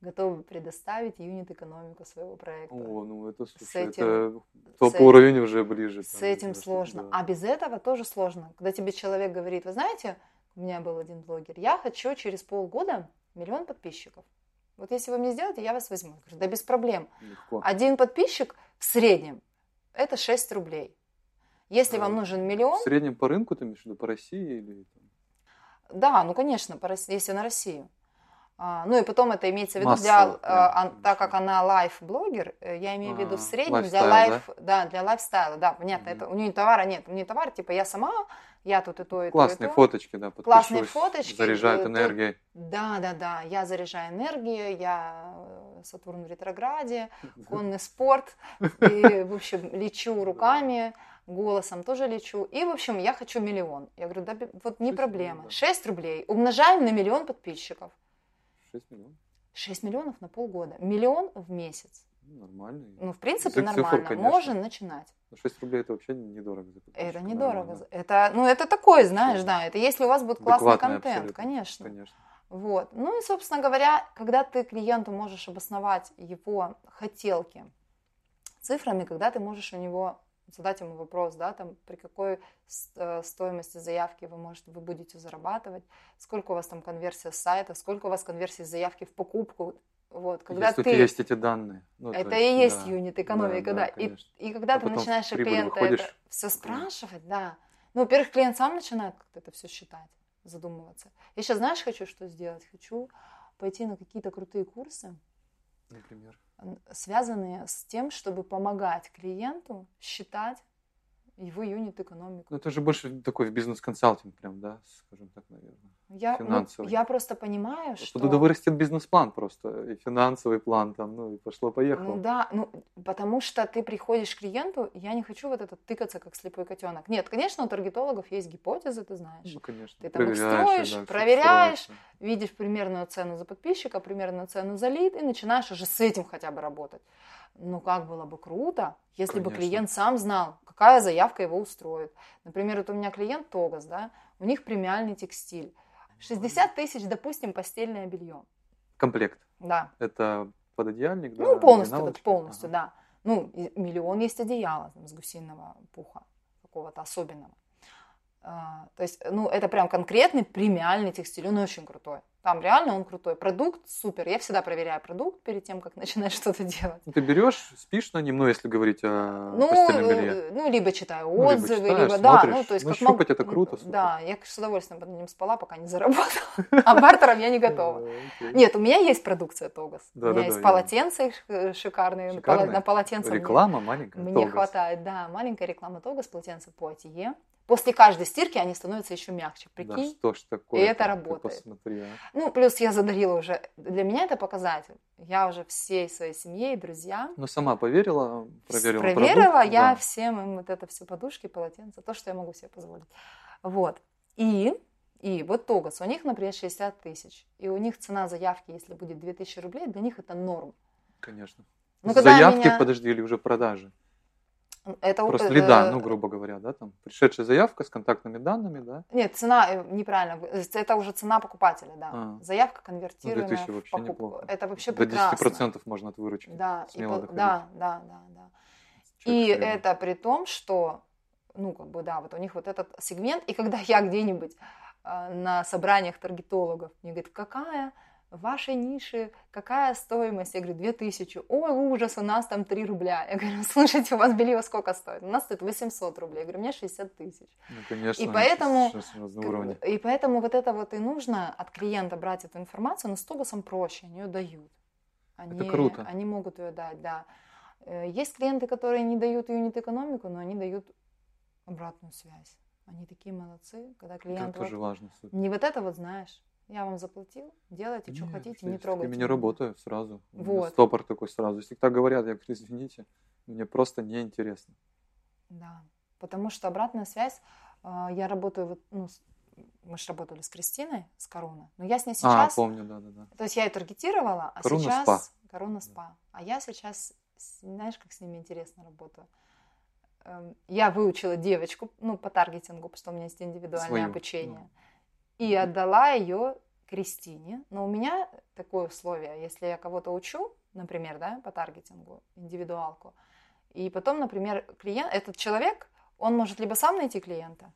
готовы предоставить юнит-экономику своего проекта. О, ну это, слушай, этим- это с топ-уровень уже ближе. С там, этим сложно. да. А без этого тоже сложно. Когда тебе человек говорит, вы знаете, у меня был один блогер, я хочу через полгода миллион подписчиков. Вот если вы мне сделаете, я вас возьму. Я говорю, да без проблем. Легко. Один подписчик в среднем это 6 рублей. Если вам А, нужен В миллион, среднем по рынку, ты имеешь в виду, по России или там? да, ну конечно, по России, если на Россию. А, ну и потом это имеется в виду для, э, прям, ан- так как она лайф-блогер, э, я имею в виду в среднем для лайф, да? для лайфстайла, да, понятно, Мгм. это у нее товара нет, у нее товар типа я сама, я тут и то, и то, Классные то. фоточки, да, Классные фоточки, Заряжают э, энергией. Да, да, да, я заряжаю энергию, я э, Сатурн в ретрограде, конный спорт, и, в общем, лечу руками, голосом тоже лечу, и, в общем, я хочу миллион. Я говорю, да, вот не проблема, миллионов. 6 рублей, умножаем на миллион подписчиков. 6 миллионов. 6 миллионов на полгода. Миллион в месяц. Ну, нормально. Ну, в принципе, цифр, нормально. конечно. Можно начинать. Ну, 6 рублей это вообще недорого. за Это недорого. нормально. Это, ну, это такое, знаешь, да. Это если у вас будет классный контент, абсолютно. конечно. Конечно. Вот. Ну и, собственно говоря, когда ты клиенту можешь обосновать его хотелки цифрами, когда ты можешь у него задать ему вопрос, да, там, при какой э, стоимости заявки вы можете, вы будете зарабатывать, сколько у вас там конверсия с сайта, сколько у вас конверсии с заявки в покупку, вот, когда Если ты... есть эти данные. Ну, то Это и есть да. юнит экономика, да. И, конечно. и когда А ты начинаешь клиента это выходишь. все спрашивать, да. Ну, во-первых, клиент сам начинает как-то это все считать, задумываться. Я сейчас, знаешь, хочу что сделать? Хочу пойти на какие-то крутые курсы, Например. Связанные с тем, чтобы помогать клиенту считать его юнит экономику. Ну, это же больше такой бизнес-консалтинг прям, да, скажем так, наверное. Я, ну, финансовый. я просто понимаю, что... Что туда вырастет бизнес-план просто, и финансовый план там, ну, и пошло-поехало. Ну да, ну потому что ты приходишь к клиенту, я не хочу вот этот тыкаться как слепой котенок. Нет, конечно, у таргетологов есть гипотезы, ты знаешь. Ну, конечно. Ты там их строишь, да, проверяешь. строится. видишь примерную цену за подписчика, примерную цену за лид, и начинаешь уже с этим хотя бы работать. Ну, как было бы круто, если бы Конечно. клиент сам знал, какая заявка его устроит. Например, вот у меня клиент Тогас, да, у них премиальный текстиль. 60 тысяч, допустим, постельное белье. Комплект. Да. Это пододеяльник, да? Ну, полностью, наволочки? полностью, Ага. да. Ну, миллион есть одеяла там, с гусиного пуха, какого-то особенного. А, то есть, ну, это прям конкретный премиальный текстиль, он очень крутой. Там реально он крутой. Продукт супер. Я всегда проверяю продукт перед тем, как начинать что-то делать. Ну, Ты берешь, спишь на нем, ну, если говорить о Ну, постельном белье. э, ну, либо читаю Ну, либо отзывы, либо, читаешь, да, ну, то есть Ну, как мог- щупать это круто, супер. Да, я с удовольствием под ним спала, пока не заработала. А бартером я не готова. Нет, у меня есть продукция Тогас. У меня есть полотенца э, шикарные. на полотенце Реклама маленькая. Мне хватает, да, маленькая реклама Тогас, полотенце по Атие. После каждой стирки они становятся еще мягче, Да прикинь. что ж такое? И это работает. посмотри, а. Ну, плюс я задарила уже, для меня это показатель. Я уже всей своей семье и друзьям Ну, сама поверила, проверила проверила, продукт, я да. всем им вот это все подушки, полотенца, то, что я могу себе позволить. Вот. И, и вот Тогас, у них, например, 60 тысяч. И у них цена заявки, если будет 2000 рублей, для них это норм. Конечно. Ну, когда Заявки, меня- подожди, или уже продажи? Это Просто э, лида, э, ну, грубо говоря, да, там, пришедшая заявка с контактными данными, да, Нет, цена э, неправильно. вы- Это уже цена покупателя, да. А. Заявка ну, конвертируемая 2000 в вообще покуп- неплохо. Это вообще До прекрасно. 10% можно от выручки. Да, и смело доходить. да, да, да, да. Человек И средний. это при том, что, ну, как бы, да, вот у них вот этот сегмент, и когда я где-нибудь на собраниях таргетологов, мне говорят, какая в вашей нише, какая стоимость? Я говорю, 2000. Ой, ужас, у нас там 3 рубля. Я говорю, слушайте, у вас белье сколько стоит? У нас стоит 800 рублей. Я говорю, у меня 60 тысяч. Ну, конечно. И поэтому- И поэтому вот это вот и нужно от клиента брать эту информацию, но с Тобусом проще, они ее дают. Они, круто. Они могут ее дать, да. Э, Есть клиенты, которые не дают юнит-экономику, но они дают обратную связь. Они такие молодцы, когда Это клиент вот- тоже важно. супер. не вот это вот знаешь, я вам заплатил, делайте, что хотите, не я трогайте. такими не меня». работаю сразу. Вот. Стопор такой сразу. Если так говорят, я говорю, извините, мне просто неинтересно. Да, потому что обратная связь, э, я работаю, вот, ну, мы же работали с Кристиной, с Коруна, но я с ней сейчас... А, помню, да-да-да. То есть я ее таргетировала, а Коруна сейчас... спа. Корона спа. А я сейчас, знаешь, как с ними интересно работаю? Эм, Я выучила девочку, ну, по таргетингу, потому что у меня есть индивидуальное Свою, обучение. ну. И отдала ее Кристине. Но у меня такое условие, если я кого-то учу, например, да, по таргетингу, индивидуалку, и потом, например, клиент, этот человек, он может либо сам найти клиента,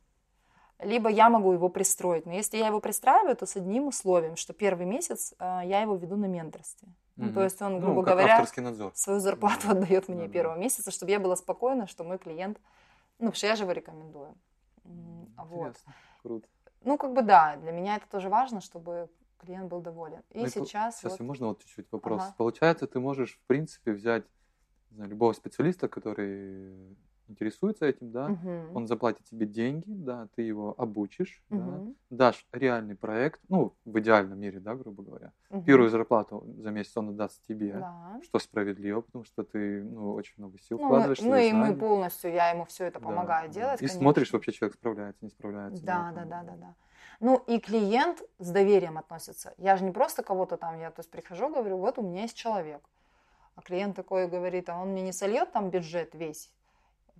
либо я могу его пристроить. Но если я его пристраиваю, то с одним условием, что первый месяц э, я его веду на менторстве. Ну, то есть он, Ну, грубо как говоря, свою зарплату Да. отдает мне Да-да. первого месяца, чтобы я была спокойна, что мой клиент, ну, потому что я же его рекомендую. М, Вот. Интересно, круто. Ну, как бы да, для меня это тоже важно, чтобы клиент был доволен. И Ну сейчас, Сейчас вот- можно вот чуть-чуть вопрос. Ага. Получается, ты можешь, в принципе, взять знаю, любого специалиста, который интересуется этим, да, Мгм. он заплатит тебе деньги, да, ты его обучишь, да, Мгм. дашь реальный проект, ну, в идеальном мире, да, грубо говоря. Мгм. Первую зарплату за месяц он отдаст тебе, Да. что справедливо, потому что ты, ну, очень много сил Ну, мы- вкладываешь, ну и мы знания. полностью, я ему все это Да, помогаю да. делать. И конечно. смотришь, вообще человек справляется, не справляется. Да, да, да, да, да. Ну и клиент с доверием относится. Я же не просто кого-то там, я то есть прихожу, говорю, вот у меня есть человек. А клиент такой говорит, а он мне не сольет там бюджет весь.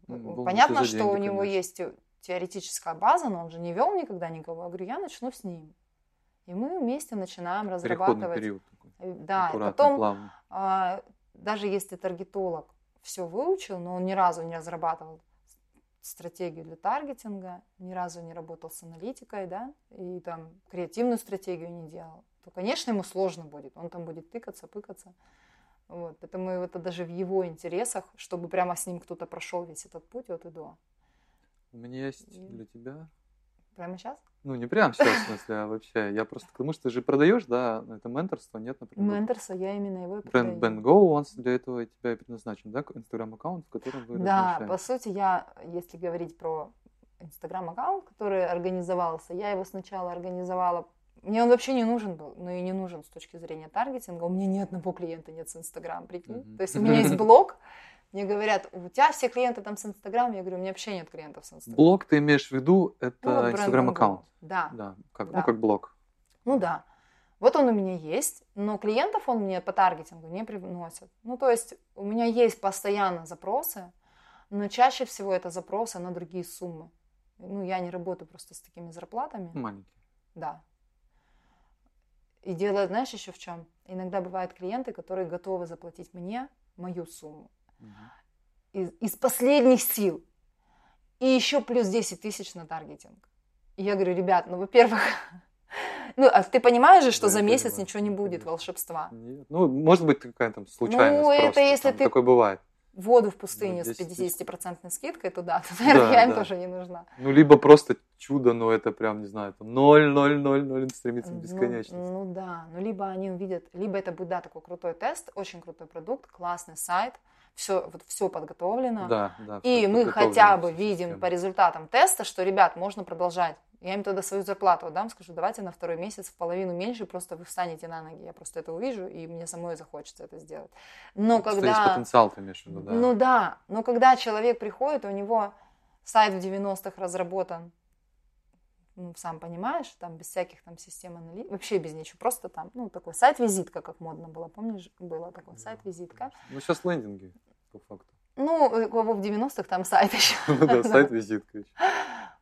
Полностью Понятно, что деньги, у него конечно. есть те- теоретическая база, но он же не вел никогда никого. Я говорю, я начну с ним. И мы вместе начинаем Переходный разрабатывать. период такой. Э, Да, и потом а, даже если таргетолог все выучил, но он ни разу не разрабатывал стратегию для таргетинга, ни разу не работал с аналитикой, да, и там креативную стратегию не делал, то, конечно, ему сложно будет. Он там будет тыкаться, пыкаться. Вот, поэтому это даже в его интересах, чтобы прямо с ним кто-то прошел весь этот путь от и до. У меня есть И- для тебя Прямо сейчас? Ну, не прям сейчас, в смысле, а вообще. Я просто к тому, что ты же продаешь, да, это менторство, нет, например. Менторса, я именно его и Бренд продаю. Ben Go, он для этого тебя и предназначен, да, инстаграм-аккаунт, в котором вы Да, размещаете. по сути, я, если говорить про инстаграм-аккаунт, который организовался, я его сначала организовала. Мне он вообще не нужен был, но и не нужен с точки зрения таргетинга. У меня ни одного клиента нет с Инстаграм, прикинь. Мгм. То есть у меня есть блог, мне говорят, у тебя все клиенты там с Инстаграм, я говорю, у меня вообще нет клиентов с Инстаграм. Блог ты имеешь в виду, это Ну, инстаграм-аккаунт. Go. Да, Да, как, Да. ну, как блог. ну да. Вот он у меня есть, но клиентов он мне по таргетингу не приносит. Ну, то есть у меня есть постоянно запросы, но чаще всего это запросы на другие суммы. Ну, я не работаю просто с такими зарплатами. Маленький. Да. И дело, знаешь, еще в чем? Иногда бывают клиенты, которые готовы заплатить мне мою сумму из, из последних сил. И еще плюс 10 тысяч на таргетинг. И я говорю, ребят, ну, во-первых, ну, а ты понимаешь же, что Да, за месяц понимаю, ничего не будет волшебства. Нет. Ну, может быть, какая-то там случайность Ну, это просто, если там ты- Такое бывает. Воду в пустыне Ну, с 10 тысяч. 50% скидкой туда, то, наверное, Да, я им да. тоже не нужна. Ну, либо просто чудо, но это прям, не знаю, там 0, 0, 0, 0, стремится к Ну, бесконечности. Ну, да, ну либо они увидят, либо это будет, да, такой крутой тест, очень крутой продукт, классный сайт, все, вот все подготовлено. Да, да. И мы хотя бы видим система. по результатам теста, что, ребят, можно продолжать. Я им тогда свою зарплату дам, скажу, давайте на второй месяц в половину меньше, просто вы встанете на ноги. Я просто это увижу, и мне самой захочется это сделать. Но Что есть когда... потенциал, ты имеешь в виду, да. Ну да, но когда человек приходит, у него сайт в 90-х разработан, ну, сам понимаешь, там без всяких там систем аналитики, вообще без ничего, просто там, ну, такой сайт-визитка, как модно было, помнишь, было такой сайт-визитка. Ну, сейчас лендинги, по факту. Ну, кого в 90-х там сайт еще. Ну да, сайт-визитка еще.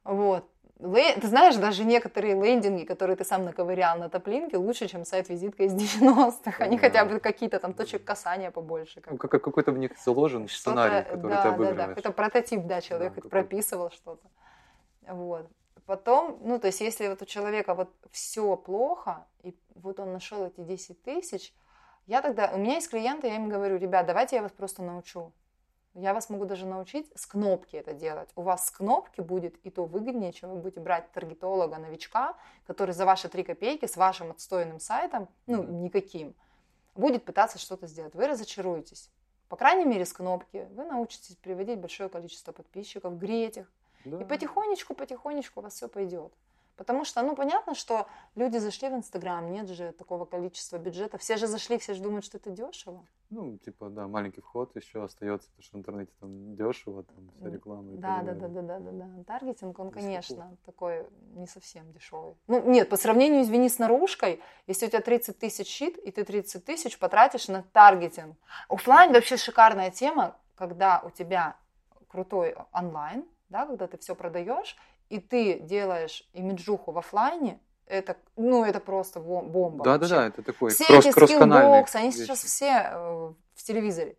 Вот. Ты знаешь, даже некоторые лендинги, которые ты сам наковырял на топлинке, лучше, чем сайт-визитка из 90-х. Они Да. хотя бы какие-то там точек касания побольше. Ну, как как, какой-то в них заложен сценарий, который да, ты да, да, обыгрываешь. какой-то прототип, да, человек какой-то. прописывал что-то. Вот. Потом, ну, то есть, если вот у человека вот все плохо, и вот он нашел эти 10 тысяч, я тогда, у меня есть клиенты, я им говорю, ребят, давайте я вас просто научу. Я вас могу даже научить с кнопки это делать. У вас с кнопки будет и то выгоднее, чем вы будете брать таргетолога, новичка, который за ваши 3 копейки с вашим отстойным сайтом, ну, никаким, будет пытаться что-то сделать. Вы разочаруетесь. По крайней мере, с кнопки вы научитесь приводить большое количество подписчиков, греть их. Да. И потихонечку, потихонечку у вас все пойдет. Потому что, ну, понятно, что люди зашли в Инстаграм, нет же такого количества бюджета. Все же зашли, все же думают, что это дешево. Ну, типа, да, маленький вход еще остается, потому что в интернете там дешево, там вся реклама. Да, да, да, да, да, да, да. Таргетинг, он, Высоко. конечно, такой не совсем дешевый. Ну, нет, по сравнению, извини, с наружкой, если у тебя 30 тысяч щит, и ты 30 тысяч потратишь на таргетинг. Оффлайн вообще шикарная тема, когда у тебя крутой онлайн, да, когда ты все продаешь, и ты делаешь имиджуху в оффлайне, это, ну, это просто бом- бомба. Да, да, вообще. да, это такой Все кросс эти Skillbox ы, они сейчас вещи. все э, в телевизоре.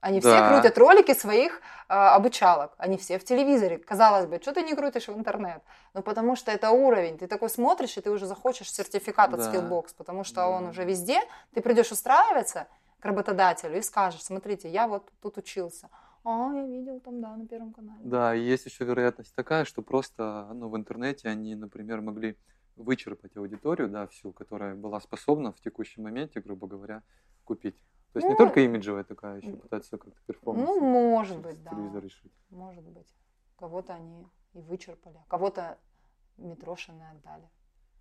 Они все Да. крутят ролики своих э, обучалок. Они все в телевизоре. Казалось бы, что ты не крутишь в интернет? Ну, потому что это уровень. Ты такой смотришь, и ты уже захочешь сертификат от Да. Skillbox, потому что Да. он уже везде. Ты придешь устраиваться к работодателю и скажешь, смотрите, я вот тут учился. А, я видел там, да, на Первом канале. Да, и есть еще вероятность такая, что просто ну, в интернете они, например, могли вычерпать аудиторию, да, всю, которая была способна в текущем моменте, грубо говоря, купить. То есть не Ну, только имиджевая такая, еще м, пытаются как-то performance. Ну, может быть, да. телевизор решить. Может быть. Кого-то они и вычерпали, а кого-то Митрошины отдали.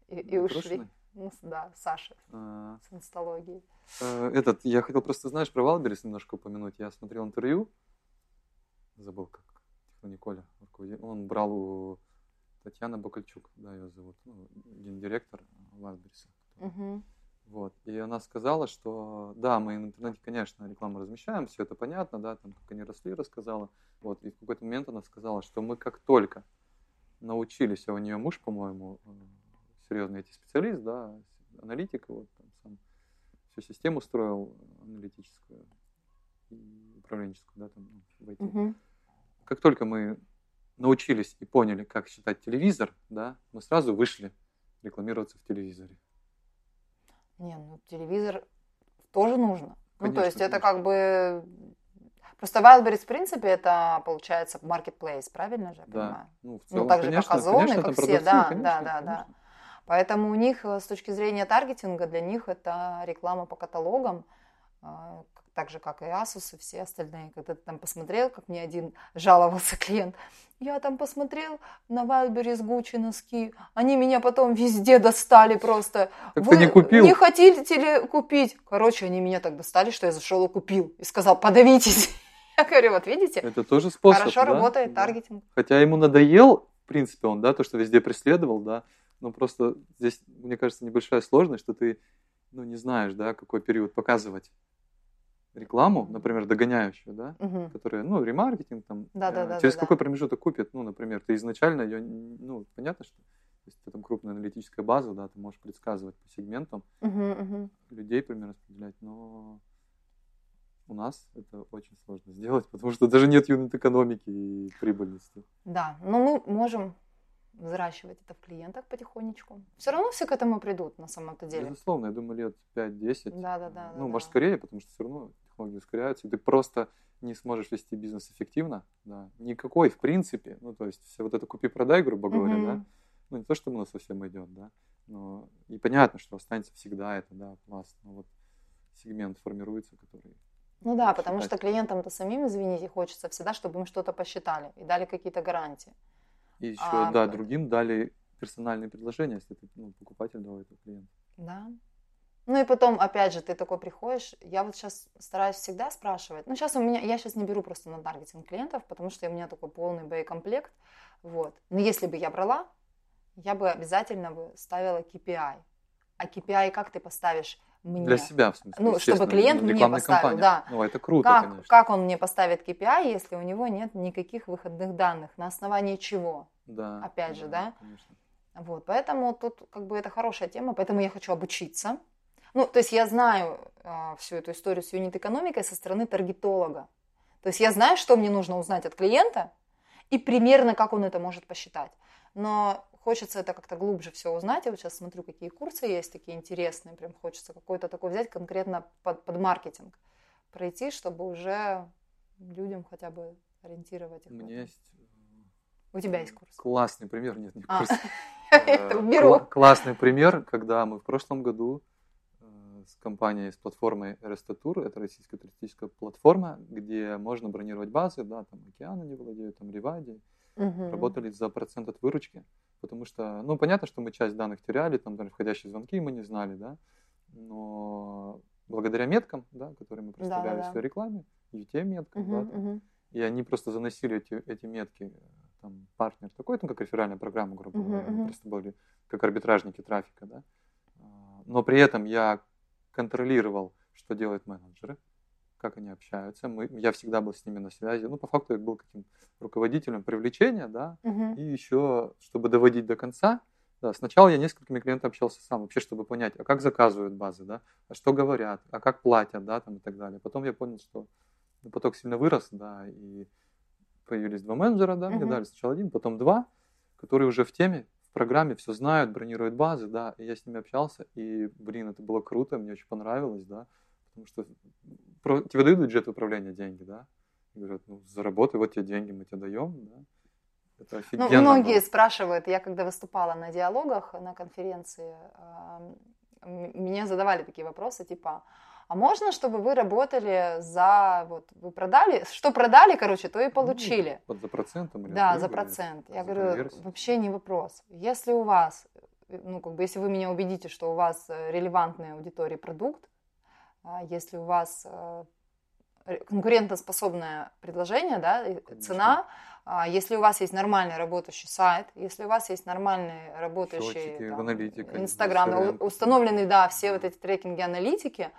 И, и ушли. Ну, да, Саша с инсталогией. э, Этот, я хотел просто, знаешь, про Wildberries немножко упомянуть. Я смотрел интервью, забыл как, Николя, руководитель. он брал у Татьяны Бакальчук, да, ее зовут, ну, гендиректор Валбериса. Мгм. Вот. И она сказала, что да, мы в интернете, конечно, рекламу размещаем, все это понятно, да, там, как они росли, рассказала. Вот. И в какой-то момент она сказала, что мы как только научились, а у нее муж, по-моему, э, серьезный IT-специалист, да, аналитик, вот, там, сам всю систему строил аналитическую управленческую, да, там, ну, в IT. Мгм. Как только мы научились и поняли, как считать телевизор, да, мы сразу вышли рекламироваться в телевизоре. Не, ну телевизор тоже нужно. ну, то Конечно, есть это конечно. как бы... Просто Wildberries, в принципе, это получается marketplace, правильно же я Да. понимаю? Ну, в Ну, целом, так же, конечно, как Озон, и конечно, как все, продавцы, да, конечно, да, да, да. конечно. Поэтому у них э, с точки зрения таргетинга, для них это реклама по каталогам, к- так же, как и Asus и все остальные. Когда ты там посмотрел, как мне один жаловался клиент, я там посмотрел на Wildberries Gucci носки, они меня потом везде достали просто. Так Вы ты не купил? не хотите ли купить? Короче, они меня так достали, что я зашел и купил. И сказал, подавитесь. Я говорю, вот видите, Это тоже способ, хорошо да? работает Да. таргетинг. Хотя ему надоел, в принципе, он, да, то, что везде преследовал, да, но просто здесь, мне кажется, небольшая сложность, что ты, ну, не знаешь, да, какой период показывать рекламу, например, догоняющую, да, Мгм. которая, ну, ремаркетинг там, Да-да-да-да-да. э, через какой промежуток купит, ну, например, ты изначально ее, ну, понятно, что если ты там крупная аналитическая база, да, ты можешь предсказывать по сегментам, Мгм, мгм. людей примерно распределять, но у нас это очень сложно сделать, потому что даже нет юнит-экономики и прибыльности. Да, но мы можем взращивать это в клиентах потихонечку. Все равно все к этому придут на самом-то деле. Безусловно, я думаю, лет 5-10. Да-да-да, Ну, да, может, да. скорее, потому что все равно технологии ускоряются, и ты просто не сможешь вести бизнес эффективно. Да. Никакой, в принципе. Ну, то есть, все вот это купи-продай, грубо говоря, Мгм. да. Ну, не то, что нас совсем идет, да. Но и понятно, что останется всегда это, да, пласт. Но вот сегмент формируется, который... Ну да, потому считать. что клиентам-то самим, извините, хочется всегда, чтобы им что-то посчитали и дали какие-то гарантии. И еще, А, да, другим дали персональные предложения, если ты ну, покупатель до этого клиента. Да. Ну и потом, опять же, ты такой приходишь, я вот сейчас стараюсь всегда спрашивать. Ну, сейчас у меня, я сейчас не беру просто на таргетинг клиентов, потому что у меня такой полный боекомплект. Вот. Но если бы я брала, я бы обязательно бы ставила KPI. А KPI как ты поставишь мне. Для себя, в смысле. Ну, чтобы клиент мне поставил, кампания. да. Ну, это круто, как, конечно. как он мне поставит KPI, если у него нет никаких выходных данных? На основании чего? Да. опять же, да? Конечно. Вот, поэтому тут как бы это хорошая тема, поэтому я хочу обучиться. Ну, то есть я знаю а, всю эту историю с юнит-экономикой со стороны таргетолога. То есть я знаю, что мне нужно узнать от клиента и примерно, как он это может посчитать. Но хочется это как-то глубже все узнать. Я вот сейчас смотрю, какие курсы есть такие интересные. Прям хочется какой-то такой взять конкретно под, под маркетинг. Пройти, чтобы уже людям хотя бы ориентировать их. У меня есть У тебя есть курс? классный пример, нет, не А, курс. Э, кла- Классный пример, когда мы в прошлом году э, с компанией, с платформой Рестатур, это российская туристическая платформа, где можно бронировать базы, да, там Океан они владеют, там Ривади, Мгм. работали за процент от выручки, потому что, ну, понятно, что мы часть данных теряли, там даже входящие звонки мы не знали, да, но благодаря меткам, да, которые мы проставляли Да-да-да. в своей рекламе, UTM-меткам, да, Мгм, там, мгм. и они просто заносили эти, эти метки, там, партнер такой, ну, как реферальная программа, грубо говоря, мы мгм. просто были как арбитражники трафика, да. А, Но при этом я контролировал, что делают менеджеры, как они общаются. Мы, я всегда был с ними на связи. Ну, по факту я был каким руководителем привлечения, да, Мгм. и еще, чтобы доводить до конца, да, сначала я несколькими клиентами общался сам, вообще, чтобы понять, а как заказывают базы, да, а что говорят, а как платят, да, там и так далее. Потом я понял, что поток сильно вырос, да, и появились два менеджера, да, мне Мгм. дали сначала один, потом два, которые уже в теме, программе все знают, бронируют базы, да, и я с ними общался, и, блин, это было круто, мне очень понравилось, да, потому что про- тебе дают бюджет управления деньги, да, и говорят, ну, заработай, вот тебе деньги, мы тебе даем, да, это Ну, офигенно многие было. спрашивают, я когда выступала на диалогах, на конференции, ам, м- меня задавали такие вопросы, типа, а можно, чтобы вы работали за, вот, вы продали, что продали, короче, то и получили. Вот за процентом или Да, за процент. Я за говорю, конверсию. вообще не вопрос. Если у вас, э, ну, как бы, если вы меня убедите, что у вас э, релевантный аудитории продукт, а, если у вас э, ре- конкурентоспособное предложение, да, Конечно. цена, а, если у вас есть нормальный работающий сайт, если у вас есть нормальный работающий Счетчики, там, аналитика, Инстаграм, CRM. у- установлены, да, все вот эти трекинги, аналитики,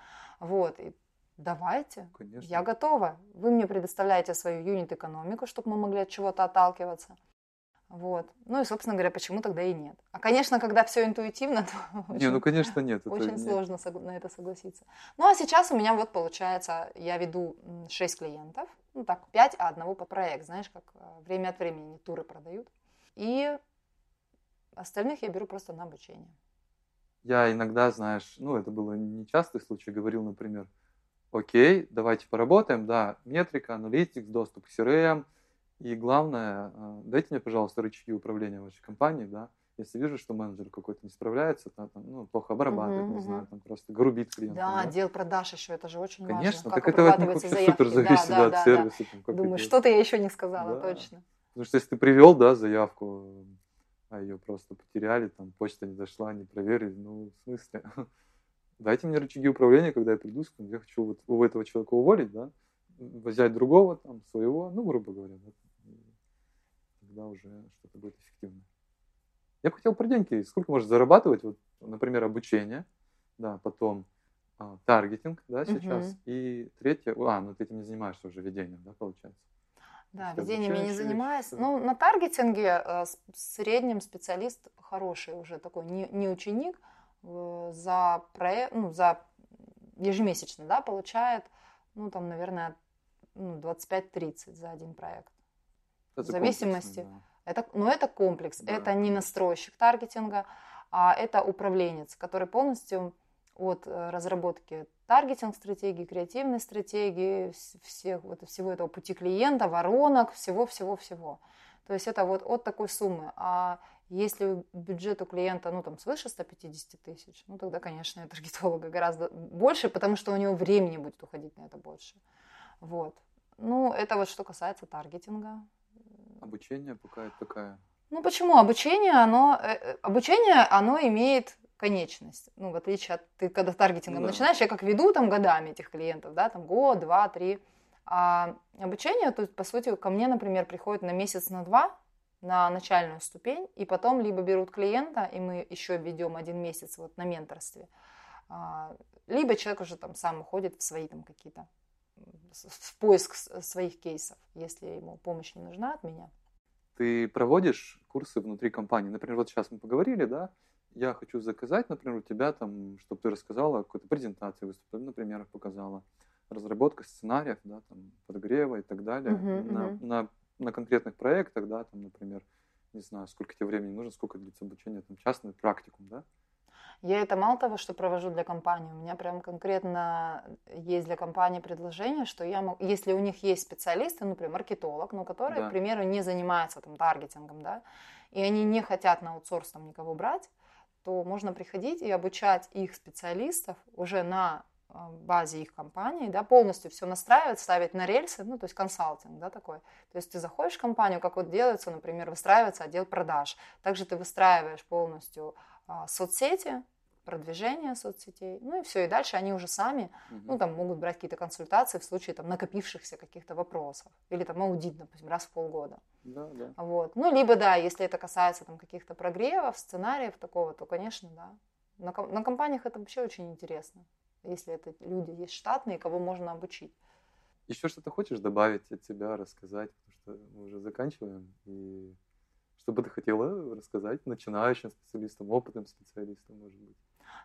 вот, и давайте, Конечно. я готова. Вы мне предоставляете свою юнит-экономику, чтобы мы могли от чего-то отталкиваться. Вот. Ну и, собственно говоря, почему тогда и нет. А, конечно, когда все интуитивно, то Не, очень, ну, конечно, нет. очень не- сложно на это согласиться. Ну, а сейчас у меня вот получается, я веду 6 клиентов, ну так, 5, а одного по проект, знаешь, как э, время от времени туры продают. И остальных я беру просто на обучение. Я иногда, знаешь, ну, это было нечастый случай, говорил, например, окей, давайте поработаем, да, метрика, аналитикс, доступ к CRM, и главное, э, дайте мне, пожалуйста, рычаги управления вашей компанией, да, если вижу, что менеджер какой-то не справляется, там, там, ну, плохо обрабатывает, Мгм, не мгм. знаю, там просто грубит клиентов, Да, отдел продаж еще, это же очень Конечно, важно. так Как это от них вообще заявки. супер зависит да, да, да, от да, да. сервиса. там, как Думаю, что-то я еще не сказала, Да. точно. Потому что если ты привел, да, заявку, а ее просто потеряли, там почта не дошла, не проверили, ну, в смысле? Дайте мне рычаги управления, когда я приду, скажу, я хочу вот у этого человека уволить, да, взять другого, там, своего, ну, грубо говоря, да, тогда уже что-то будет эффективно. Я бы хотел про деньги, сколько можно зарабатывать, вот, например, обучение, да, потом а, таргетинг, да, сейчас, Мгм. и третье, а, ну, ты этим не занимаешься уже, ведением, да, получается? Да, я не занимаюсь. вещи, Ну, на таргетинге э, в среднем специалист хороший уже такой, не, не ученик, э, за проект, ну, за ежемесячно, да, получает, ну, там, наверное, ну, 25-30 за один проект. Это В зависимости. да. Это, но это комплекс, Да, это не настройщик таргетинга, а это управленец, который полностью от э, разработки таргетинг-стратегии, креативной стратегии, вс- всех, вот, всего этого пути клиента, воронок, всего-всего-всего. То есть это вот от такой суммы. А если бюджет у клиента, ну, там, свыше 150 тысяч, ну, тогда, конечно, у таргетолога гораздо больше, потому что у него времени будет уходить на это больше. Вот. Ну, это вот что касается таргетинга. Обучение пока такая. Ну почему? Обучение, оно, э, э, обучение, оно имеет конечность. Ну, в отличие от, ты когда таргетингом Ну да. начинаешь, я как веду там годами этих клиентов, да, там год, два, три. А обучение, то есть, по сути, ко мне, например, приходит на месяц, на два, на начальную ступень, и потом либо берут клиента, и мы еще ведем один месяц вот на менторстве, А, либо человек уже там сам уходит в свои там какие-то в поиск своих кейсов, если ему помощь не нужна от меня. Ты проводишь курсы внутри компании. Например, вот сейчас мы поговорили, да, я хочу заказать, например, у тебя там, чтобы ты рассказала какую-то презентацию, выступила, например, показала разработка сценариев, да, там, подогрева и так далее uh-huh, на, uh-huh. на, на конкретных проектах, да, там, например, не знаю, сколько тебе времени нужно, сколько длится обучение, там, частный практикум, да? Я это мало того, что провожу для компании, у меня прям конкретно есть для компании предложение, что я могу, если у них есть специалисты, ну, например, маркетолог, но который, да. к примеру, не занимается там таргетингом, да, и они не хотят на аутсорс там никого брать, то можно приходить и обучать их специалистов уже на а, базе их компании, да, полностью все настраивать, ставить на рельсы, ну, то есть консалтинг, да, такой. То есть ты заходишь в компанию, как вот делается, например, выстраивается отдел продаж. Также ты выстраиваешь полностью а, соцсети, продвижение соцсетей, ну и все, и дальше они уже сами, угу. ну, там могут брать какие-то консультации в случае там накопившихся каких-то вопросов, или там аудит, допустим, раз в полгода. Да, да. Вот. Ну, либо, да, если это касается там каких-то прогревов, сценариев такого, то, конечно, да. На, на компаниях это вообще очень интересно если это люди есть штатные, кого можно обучить. Еще что-то хочешь добавить от себя, рассказать, потому что мы уже заканчиваем, и что бы ты хотела рассказать начинающим специалистам, опытным специалистам, может быть?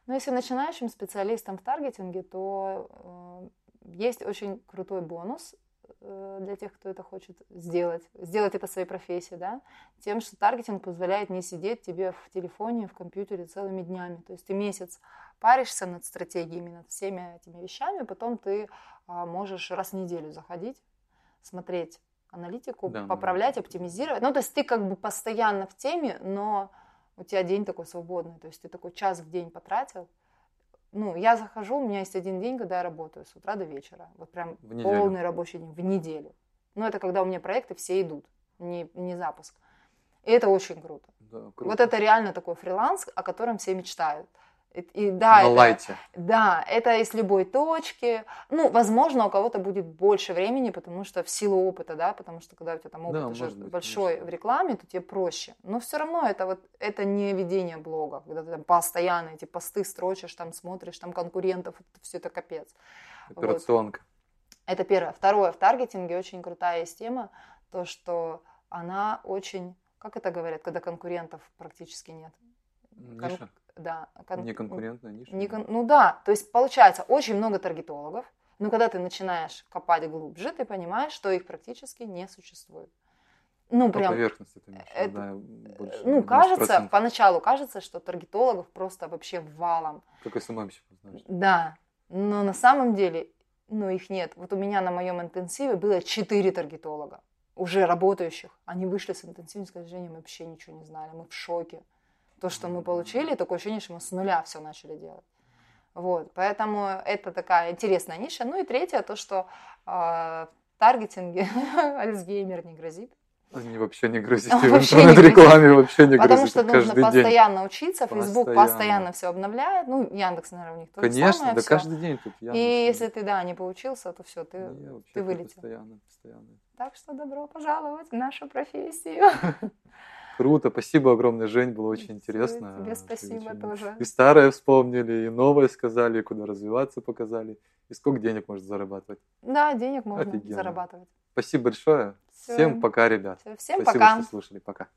Ну, если начинающим специалистам в таргетинге, то э, есть очень крутой бонус для тех, кто это хочет сделать, сделать это своей профессией, да, тем, что таргетинг позволяет не сидеть тебе в телефоне, в компьютере целыми днями. То есть ты месяц паришься над стратегиями, над всеми этими вещами, потом ты а, можешь раз в неделю заходить, смотреть аналитику, да, поправлять, да. оптимизировать. Ну, то есть ты как бы постоянно в теме, но у тебя день такой свободный, то есть ты такой час в день потратил. Ну, я захожу, у меня есть один день, когда я работаю с утра до вечера. Вот прям полный рабочий день в неделю. Ну, это когда у меня проекты все идут, не, не запуск. И это очень круто. Да, круто. Вот это реально такой фриланс, о котором все мечтают. И, да, На это, Да, это из любой точки. Ну, возможно, у кого-то будет больше времени, потому что в силу опыта, да, потому что когда у тебя там опыт да, уже быть, большой конечно. в рекламе, то тебе проще. Но все равно это вот это не ведение блога, когда ты там постоянно эти посты строчишь, там смотришь, там конкурентов, это, все это капец. Операционка. Вот. Это первое. Второе, в таргетинге очень крутая есть тема, то, что она очень, как это говорят, когда конкурентов практически нет. Ниша. Да. Кон... Неконкурентная ниша. Не кон... Ну да, то есть получается очень много таргетологов, но когда ты начинаешь копать глубже, ты понимаешь, что их практически не существует. Ну, По прям, поверхности ты имеешь, это, да, больше, ну, кажется, поначалу кажется, что таргетологов просто вообще валом. Как СММщиков, знаешь. Да, но на самом деле, ну, их нет. Вот у меня на моем интенсиве было четыре таргетолога, уже работающих. Они вышли с интенсивным скольжением, вообще ничего не знали, мы в шоке то, что мы получили, такое ощущение, что мы с нуля все начали делать. Вот, поэтому это такая интересная ниша. Ну и третье, то, что э, таргетинге Альцгеймер не грозит. Они вообще не грозит. В интернет-рекламе вообще не Потому грозит. Потому что нужно постоянно день. учиться. Facebook постоянно. постоянно все обновляет. Ну, Яндекс, наверное, у них тоже Конечно, самое да все. каждый день тут Яндекс. И если ты, да, не поучился, то все, ты, не, ты вылетел. Постоянно, постоянно. Так что добро пожаловать в нашу профессию. Круто, спасибо огромное, Жень, было очень интересно. Тебе спасибо тоже. И старое вспомнили, и новое сказали, куда развиваться показали. И сколько денег можно зарабатывать. Да, денег можно Офигенно. зарабатывать. Спасибо большое. Все. Всем пока, ребят. Все, всем спасибо, пока. что слушали. Пока.